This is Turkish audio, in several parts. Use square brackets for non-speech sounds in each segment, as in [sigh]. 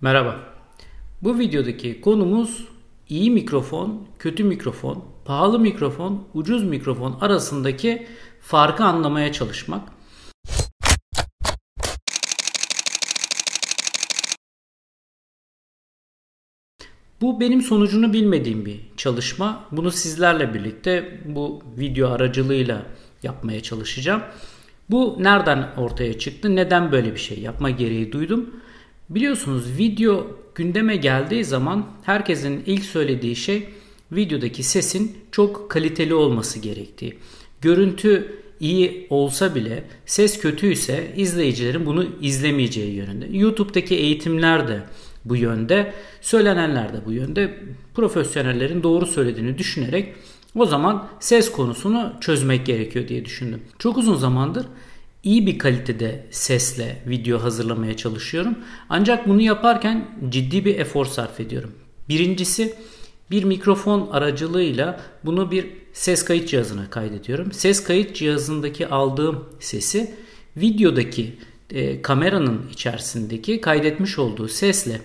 Merhaba. Bu videodaki konumuz iyi mikrofon, kötü mikrofon, pahalı mikrofon, ucuz mikrofon arasındaki farkı anlamaya çalışmak. Bu benim sonucunu bilmediğim bir çalışma. Bunu sizlerle birlikte bu video aracılığıyla yapmaya çalışacağım. Bu nereden ortaya çıktı? Neden böyle bir şey yapma gereği duydum? Biliyorsunuz video gündeme geldiği zaman herkesin ilk söylediği şey videodaki sesin çok kaliteli olması gerektiği. Görüntü iyi olsa bile ses kötüyse izleyicilerin bunu izlemeyeceği yönünde. YouTube'daki eğitimler de bu yönde, söylenenler de bu yönde. Profesyonellerin doğru söylediğini düşünerek o zaman ses konusunu çözmek gerekiyor diye düşündüm. Çok uzun zamandır iyi bir kalitede sesle video hazırlamaya çalışıyorum. Ancak bunu yaparken ciddi bir efor sarf ediyorum. Birincisi bir mikrofon aracılığıyla bunu bir ses kayıt cihazına kaydediyorum. Ses kayıt cihazındaki aldığım sesi videodaki e, kameranın içerisindeki kaydetmiş olduğu sesle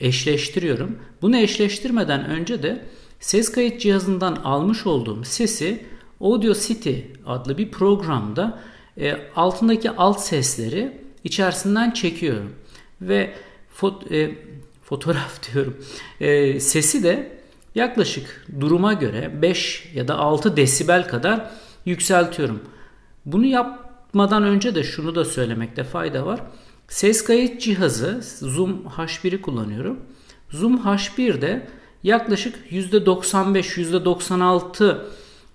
eşleştiriyorum. Bunu eşleştirmeden önce de ses kayıt cihazından almış olduğum sesi Audio City adlı bir programda e, altındaki alt sesleri içerisinden çekiyorum. Ve fot, e, fotoğraf [laughs] diyorum. E, sesi de yaklaşık duruma göre 5 ya da 6 desibel kadar yükseltiyorum. Bunu yapmadan önce de şunu da söylemekte fayda var. Ses kayıt cihazı Zoom H1'i kullanıyorum. Zoom H1'de yaklaşık %95 %96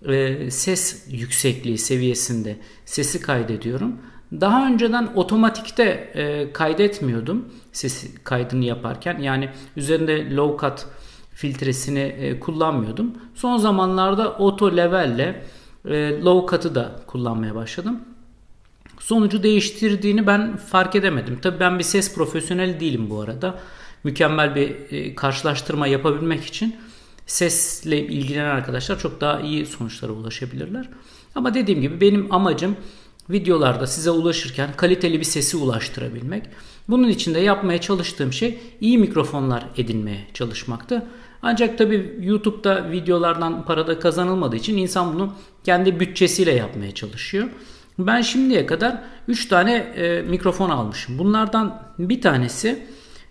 e, ses yüksekliği seviyesinde sesi kaydediyorum. Daha önceden otomatikte e, kaydetmiyordum sesi kaydını yaparken. Yani üzerinde low cut filtresini e, kullanmıyordum. Son zamanlarda auto levelle e, low cut'ı da kullanmaya başladım. Sonucu değiştirdiğini ben fark edemedim. Tabii ben bir ses profesyoneli değilim bu arada. Mükemmel bir e, karşılaştırma yapabilmek için sesle ilgilenen arkadaşlar çok daha iyi sonuçlara ulaşabilirler. Ama dediğim gibi benim amacım videolarda size ulaşırken kaliteli bir sesi ulaştırabilmek. Bunun için de yapmaya çalıştığım şey iyi mikrofonlar edinmeye çalışmaktı. Ancak tabi YouTube'da videolardan parada kazanılmadığı için insan bunu kendi bütçesiyle yapmaya çalışıyor. Ben şimdiye kadar 3 tane e, mikrofon almışım. Bunlardan bir tanesi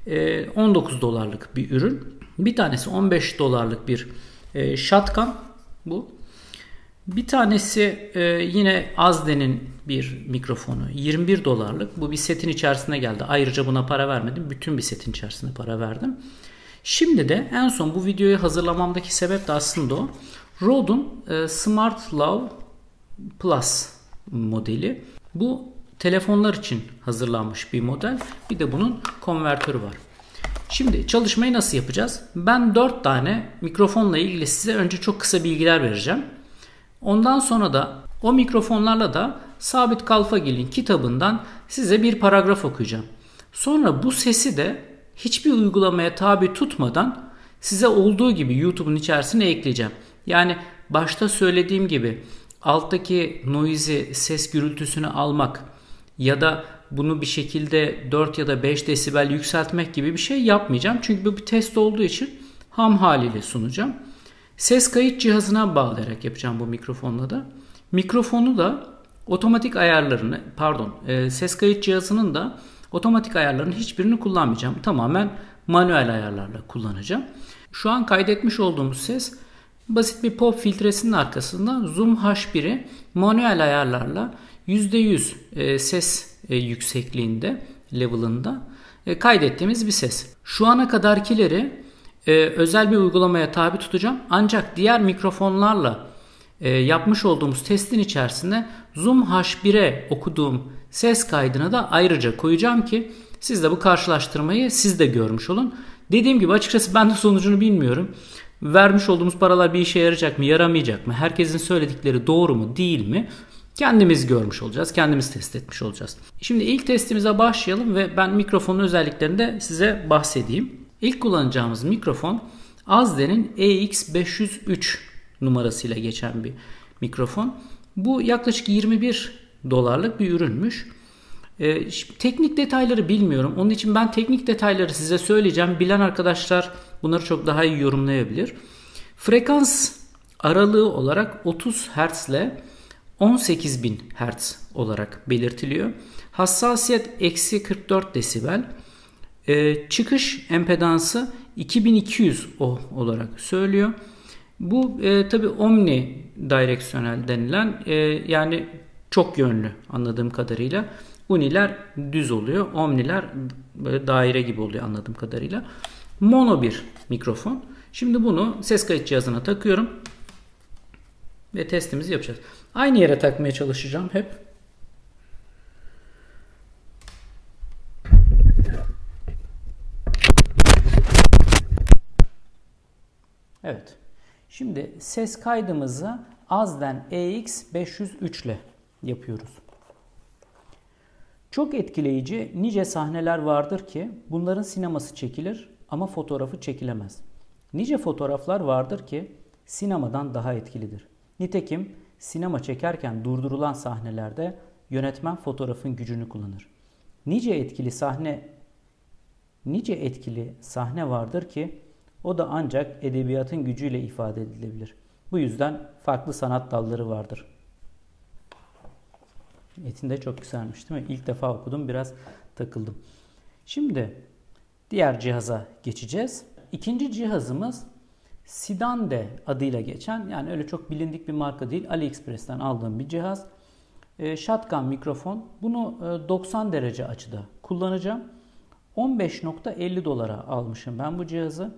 e, 19 dolarlık bir ürün. Bir tanesi 15 dolarlık bir e, shotgun bu. Bir tanesi e, yine Azden'in bir mikrofonu 21 dolarlık. Bu bir setin içerisine geldi. Ayrıca buna para vermedim. Bütün bir setin içerisine para verdim. Şimdi de en son bu videoyu hazırlamamdaki sebep de aslında o. Rode'un e, Smart Love Plus modeli. Bu telefonlar için hazırlanmış bir model. Bir de bunun konvertörü var. Şimdi çalışmayı nasıl yapacağız? Ben 4 tane mikrofonla ilgili size önce çok kısa bilgiler vereceğim. Ondan sonra da o mikrofonlarla da Sabit Kalfagil'in kitabından size bir paragraf okuyacağım. Sonra bu sesi de hiçbir uygulamaya tabi tutmadan size olduğu gibi YouTube'un içerisine ekleyeceğim. Yani başta söylediğim gibi alttaki noise'i, ses gürültüsünü almak ya da bunu bir şekilde 4 ya da 5 desibel yükseltmek gibi bir şey yapmayacağım. Çünkü bu bir test olduğu için ham haliyle sunacağım. Ses kayıt cihazına bağlayarak yapacağım bu mikrofonla da. Mikrofonu da otomatik ayarlarını pardon e, ses kayıt cihazının da otomatik ayarlarının hiçbirini kullanmayacağım. Tamamen manuel ayarlarla kullanacağım. Şu an kaydetmiş olduğumuz ses basit bir pop filtresinin arkasında Zoom H1'i manuel ayarlarla %100 e, ses e, yüksekliğinde, level'ında e, kaydettiğimiz bir ses. Şu ana kadarkileri özel bir uygulamaya tabi tutacağım. Ancak diğer mikrofonlarla yapmış olduğumuz testin içerisinde Zoom H1'e okuduğum ses kaydını da ayrıca koyacağım ki siz de bu karşılaştırmayı siz de görmüş olun. Dediğim gibi açıkçası ben de sonucunu bilmiyorum. Vermiş olduğumuz paralar bir işe yarayacak mı, yaramayacak mı? Herkesin söyledikleri doğru mu, değil mi? Kendimiz görmüş olacağız. Kendimiz test etmiş olacağız. Şimdi ilk testimize başlayalım ve ben mikrofonun özelliklerinde size bahsedeyim. İlk kullanacağımız mikrofon Azden'in EX503 numarasıyla geçen bir mikrofon. Bu yaklaşık 21 dolarlık bir ürünmüş. E, teknik detayları bilmiyorum. Onun için ben teknik detayları size söyleyeceğim. Bilen arkadaşlar bunları çok daha iyi yorumlayabilir. Frekans aralığı olarak 30 Hz ile 18.000 Hz olarak belirtiliyor. Hassasiyet eksi 44 desibel. E, çıkış empedansı 2200 ohm olarak söylüyor. Bu e, tabi omni direksiyonel denilen e, yani çok yönlü anladığım kadarıyla. Uniler düz oluyor. Omniler böyle daire gibi oluyor anladığım kadarıyla. Mono bir mikrofon. Şimdi bunu ses kayıt cihazına takıyorum. Ve testimizi yapacağız. Aynı yere takmaya çalışacağım hep. Evet. Şimdi ses kaydımızı Azden EX503 ile yapıyoruz. Çok etkileyici nice sahneler vardır ki bunların sineması çekilir ama fotoğrafı çekilemez. Nice fotoğraflar vardır ki sinemadan daha etkilidir. Nitekim sinema çekerken durdurulan sahnelerde yönetmen fotoğrafın gücünü kullanır. Nice etkili sahne nice etkili sahne vardır ki o da ancak edebiyatın gücüyle ifade edilebilir. Bu yüzden farklı sanat dalları vardır. Metin de çok güzelmiş değil mi? İlk defa okudum biraz takıldım. Şimdi diğer cihaza geçeceğiz. İkinci cihazımız Sidande adıyla geçen yani öyle çok bilindik bir marka değil AliExpress'ten aldığım bir cihaz. E, shotgun mikrofon. Bunu e, 90 derece açıda kullanacağım. 15.50 dolara almışım ben bu cihazı.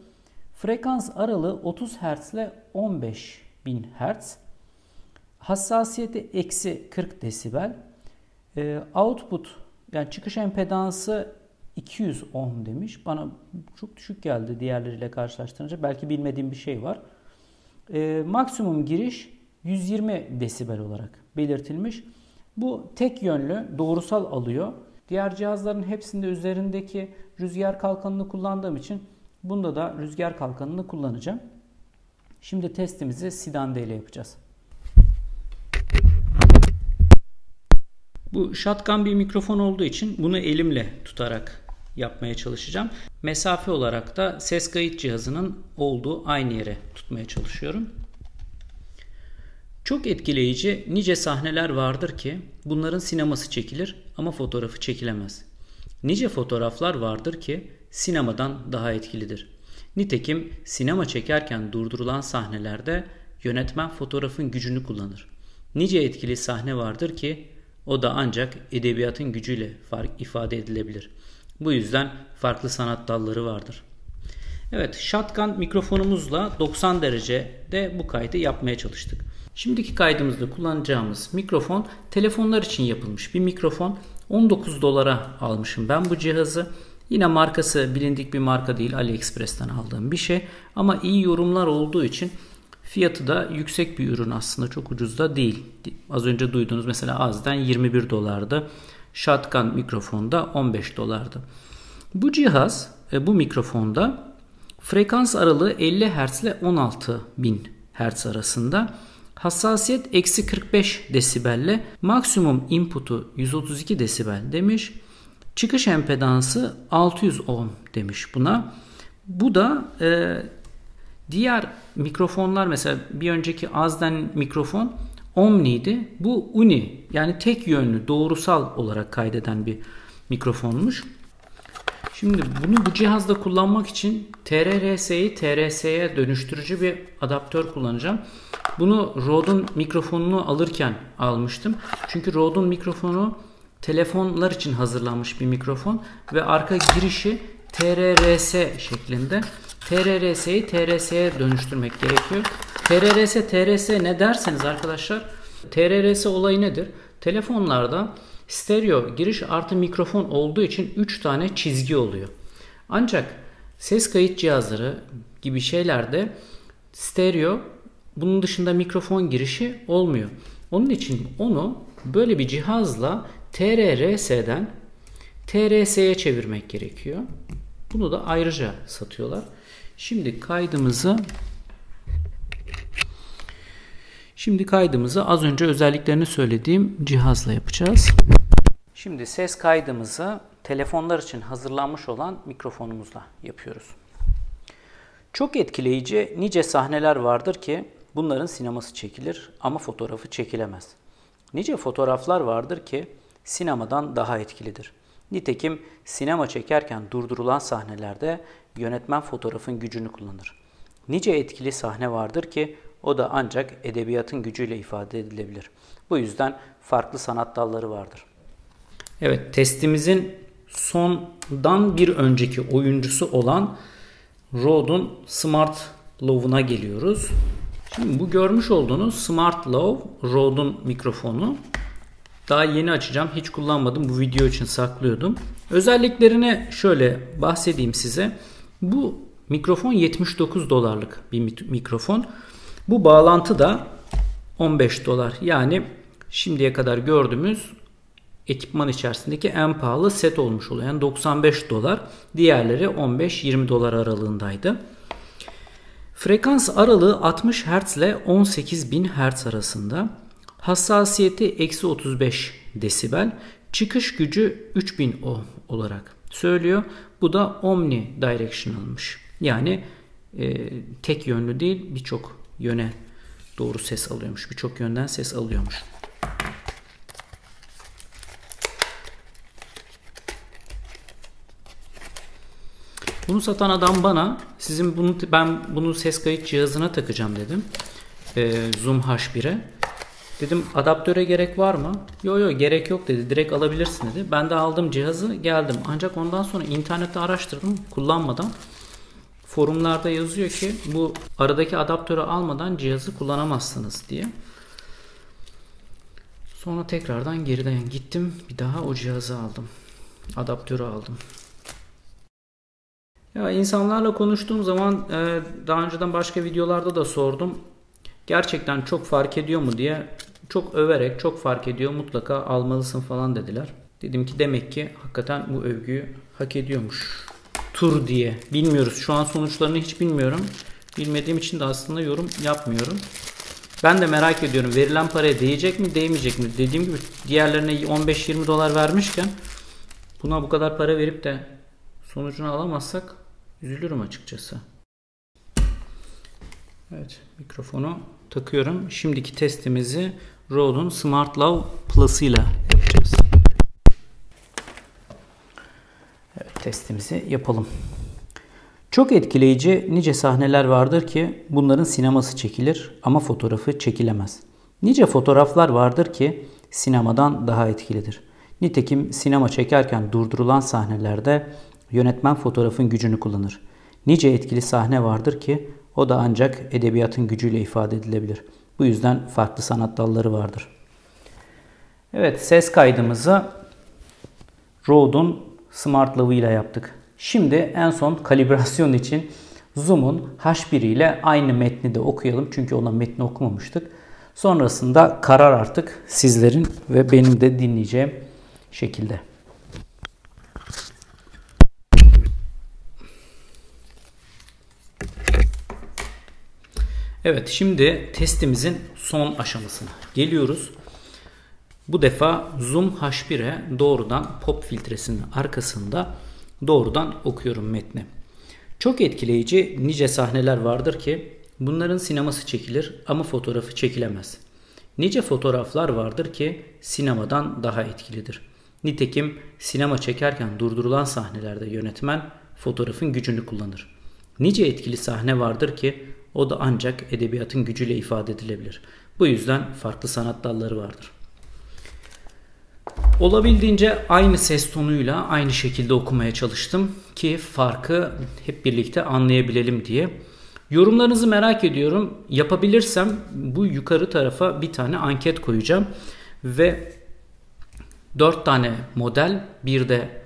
Frekans aralığı 30 Hz ile 15.000 Hz. Hassasiyeti eksi 40 desibel. E, output yani çıkış empedansı 200 ohm demiş. Bana çok düşük geldi diğerleriyle karşılaştırınca. Belki bilmediğim bir şey var. E, maksimum giriş 120 desibel olarak belirtilmiş. Bu tek yönlü doğrusal alıyor. Diğer cihazların hepsinde üzerindeki rüzgar kalkanını kullandığım için bunda da rüzgar kalkanını kullanacağım. Şimdi testimizi Sidande ile yapacağız. Bu shotgun bir mikrofon olduğu için bunu elimle tutarak yapmaya çalışacağım. Mesafe olarak da ses kayıt cihazının olduğu aynı yere tutmaya çalışıyorum. Çok etkileyici nice sahneler vardır ki bunların sineması çekilir ama fotoğrafı çekilemez. Nice fotoğraflar vardır ki sinemadan daha etkilidir. Nitekim sinema çekerken durdurulan sahnelerde yönetmen fotoğrafın gücünü kullanır. Nice etkili sahne vardır ki o da ancak edebiyatın gücüyle ifade edilebilir. Bu yüzden farklı sanat dalları vardır. Evet, shotgun mikrofonumuzla 90 derecede bu kaydı yapmaya çalıştık. Şimdiki kaydımızda kullanacağımız mikrofon telefonlar için yapılmış bir mikrofon. 19 dolara almışım ben bu cihazı. Yine markası bilindik bir marka değil AliExpress'ten aldığım bir şey. Ama iyi yorumlar olduğu için fiyatı da yüksek bir ürün aslında çok ucuz da değil. Az önce duyduğunuz mesela Az'den 21 dolardı. Shotgun mikrofonda 15 dolardı. Bu cihaz e, bu mikrofonda frekans aralığı 50 Hz ile 16.000 Hz arasında. Hassasiyet eksi 45 desibelle maksimum input'u 132 desibel demiş. Çıkış empedansı 600 ohm demiş buna. Bu da e, diğer mikrofonlar mesela bir önceki Azden mikrofon Omni'ydi. Bu Uni yani tek yönlü doğrusal olarak kaydeden bir mikrofonmuş. Şimdi bunu bu cihazda kullanmak için TRRS'yi TRS'ye dönüştürücü bir adaptör kullanacağım. Bunu Rode'un mikrofonunu alırken almıştım. Çünkü Rode'un mikrofonu telefonlar için hazırlanmış bir mikrofon ve arka girişi TRRS şeklinde. TRRS'yi TRS'ye dönüştürmek gerekiyor. TRRS, TRS ne derseniz arkadaşlar TRRS olayı nedir? Telefonlarda stereo giriş artı mikrofon olduğu için 3 tane çizgi oluyor. Ancak ses kayıt cihazları gibi şeylerde stereo bunun dışında mikrofon girişi olmuyor. Onun için onu böyle bir cihazla TRRS'den TRS'ye çevirmek gerekiyor. Bunu da ayrıca satıyorlar. Şimdi kaydımızı Şimdi kaydımızı az önce özelliklerini söylediğim cihazla yapacağız. Şimdi ses kaydımızı telefonlar için hazırlanmış olan mikrofonumuzla yapıyoruz. Çok etkileyici nice sahneler vardır ki bunların sineması çekilir ama fotoğrafı çekilemez. Nice fotoğraflar vardır ki sinemadan daha etkilidir. Nitekim sinema çekerken durdurulan sahnelerde yönetmen fotoğrafın gücünü kullanır. Nice etkili sahne vardır ki o da ancak edebiyatın gücüyle ifade edilebilir. Bu yüzden farklı sanat dalları vardır. Evet, testimizin sondan bir önceki oyuncusu olan Rode'un Smart Love'una geliyoruz. Şimdi bu görmüş olduğunuz Smart Love Rode'un mikrofonu. Daha yeni açacağım. Hiç kullanmadım. Bu video için saklıyordum. Özelliklerine şöyle bahsedeyim size. Bu mikrofon 79 dolarlık bir mikrofon. Bu bağlantı da 15 dolar. Yani şimdiye kadar gördüğümüz ekipman içerisindeki en pahalı set olmuş oluyor. Yani 95 dolar. Diğerleri 15-20 dolar aralığındaydı. Frekans aralığı 60 Hz ile 18.000 Hz arasında. Hassasiyeti eksi 35 desibel. Çıkış gücü 3000 ohm olarak söylüyor. Bu da omni directionalmış. Yani e, tek yönlü değil birçok yöne doğru ses alıyormuş. Birçok yönden ses alıyormuş. Bunu satan adam bana sizin bunu ben bunu ses kayıt cihazına takacağım dedim. Ee, Zoom H1'e. Dedim adaptöre gerek var mı? Yok yok gerek yok dedi. Direkt alabilirsin dedi. Ben de aldım cihazı geldim. Ancak ondan sonra internette araştırdım kullanmadan. Forumlarda yazıyor ki bu aradaki adaptörü almadan cihazı kullanamazsınız diye. Sonra tekrardan geriden gittim. Bir daha o cihazı aldım. Adaptörü aldım. Ya insanlarla konuştuğum zaman e, daha önceden başka videolarda da sordum. Gerçekten çok fark ediyor mu diye çok överek çok fark ediyor mutlaka almalısın falan dediler. Dedim ki demek ki hakikaten bu övgüyü hak ediyormuş. Tur diye. Bilmiyoruz. Şu an sonuçlarını hiç bilmiyorum. Bilmediğim için de aslında yorum yapmıyorum. Ben de merak ediyorum. Verilen paraya değecek mi değmeyecek mi? Dediğim gibi diğerlerine 15-20 dolar vermişken buna bu kadar para verip de sonucunu alamazsak üzülürüm açıkçası. Evet mikrofonu takıyorum. Şimdiki testimizi Rode'un Smart Love Plus ile yapacağız. Evet testimizi yapalım. Çok etkileyici nice sahneler vardır ki bunların sineması çekilir ama fotoğrafı çekilemez. Nice fotoğraflar vardır ki sinemadan daha etkilidir. Nitekim sinema çekerken durdurulan sahnelerde yönetmen fotoğrafın gücünü kullanır. Nice etkili sahne vardır ki o da ancak edebiyatın gücüyle ifade edilebilir. Bu yüzden farklı sanat dalları vardır. Evet ses kaydımızı Rode'un Smart ile yaptık. Şimdi en son kalibrasyon için Zoom'un H1 ile aynı metni de okuyalım. Çünkü ona metni okumamıştık. Sonrasında karar artık sizlerin ve benim de dinleyeceğim şekilde. Evet şimdi testimizin son aşamasına geliyoruz. Bu defa Zoom H1'e doğrudan pop filtresinin arkasında doğrudan okuyorum metni. Çok etkileyici nice sahneler vardır ki bunların sineması çekilir ama fotoğrafı çekilemez. Nice fotoğraflar vardır ki sinemadan daha etkilidir. Nitekim sinema çekerken durdurulan sahnelerde yönetmen fotoğrafın gücünü kullanır. Nice etkili sahne vardır ki o da ancak edebiyatın gücüyle ifade edilebilir. Bu yüzden farklı sanat dalları vardır. Olabildiğince aynı ses tonuyla aynı şekilde okumaya çalıştım ki farkı hep birlikte anlayabilelim diye. Yorumlarınızı merak ediyorum. Yapabilirsem bu yukarı tarafa bir tane anket koyacağım ve 4 tane model bir de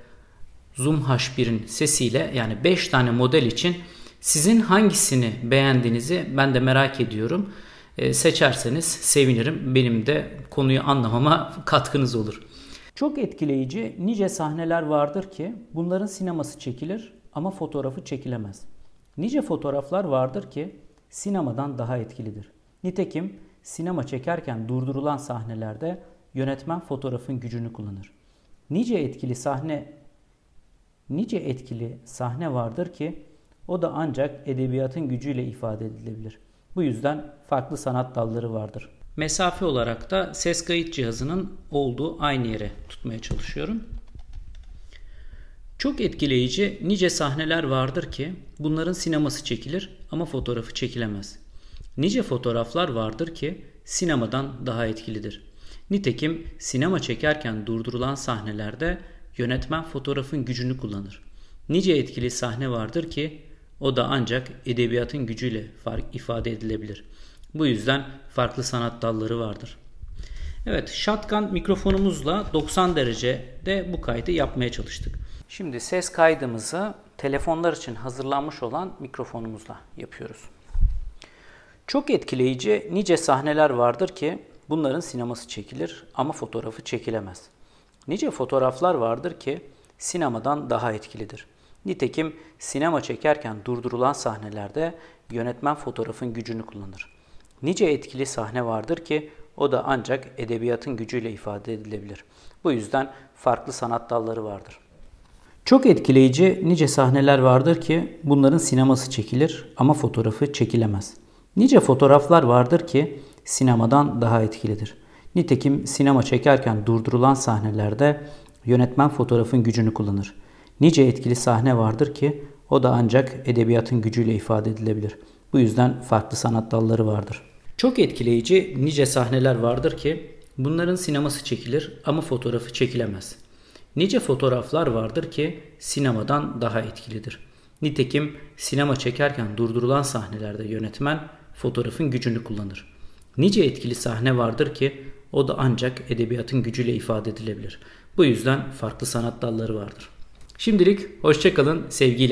Zoom H1'in sesiyle yani 5 tane model için sizin hangisini beğendiğinizi ben de merak ediyorum. E, seçerseniz sevinirim. Benim de konuyu anlamama [laughs] katkınız olur. Çok etkileyici nice sahneler vardır ki bunların sineması çekilir ama fotoğrafı çekilemez. Nice fotoğraflar vardır ki sinemadan daha etkilidir. Nitekim sinema çekerken durdurulan sahnelerde yönetmen fotoğrafın gücünü kullanır. Nice etkili sahne nice etkili sahne vardır ki o da ancak edebiyatın gücüyle ifade edilebilir. Bu yüzden farklı sanat dalları vardır. Mesafe olarak da ses kayıt cihazının olduğu aynı yere tutmaya çalışıyorum. Çok etkileyici nice sahneler vardır ki bunların sineması çekilir ama fotoğrafı çekilemez. Nice fotoğraflar vardır ki sinemadan daha etkilidir. Nitekim sinema çekerken durdurulan sahnelerde yönetmen fotoğrafın gücünü kullanır. Nice etkili sahne vardır ki o da ancak edebiyatın gücüyle ifade edilebilir. Bu yüzden farklı sanat dalları vardır. Evet, shotgun mikrofonumuzla 90 derecede bu kaydı yapmaya çalıştık. Şimdi ses kaydımızı telefonlar için hazırlanmış olan mikrofonumuzla yapıyoruz. Çok etkileyici nice sahneler vardır ki bunların sineması çekilir ama fotoğrafı çekilemez. Nice fotoğraflar vardır ki sinemadan daha etkilidir. Nitekim sinema çekerken durdurulan sahnelerde yönetmen fotoğrafın gücünü kullanır. Nice etkili sahne vardır ki o da ancak edebiyatın gücüyle ifade edilebilir. Bu yüzden farklı sanat dalları vardır. Çok etkileyici nice sahneler vardır ki bunların sineması çekilir ama fotoğrafı çekilemez. Nice fotoğraflar vardır ki sinemadan daha etkilidir. Nitekim sinema çekerken durdurulan sahnelerde yönetmen fotoğrafın gücünü kullanır. Nice etkili sahne vardır ki o da ancak edebiyatın gücüyle ifade edilebilir. Bu yüzden farklı sanat dalları vardır. Çok etkileyici nice sahneler vardır ki bunların sineması çekilir ama fotoğrafı çekilemez. Nice fotoğraflar vardır ki sinemadan daha etkilidir. Nitekim sinema çekerken durdurulan sahnelerde yönetmen fotoğrafın gücünü kullanır. Nice etkili sahne vardır ki o da ancak edebiyatın gücüyle ifade edilebilir. Bu yüzden farklı sanat dalları vardır. Şimdilik hoşçakalın, sevgiyle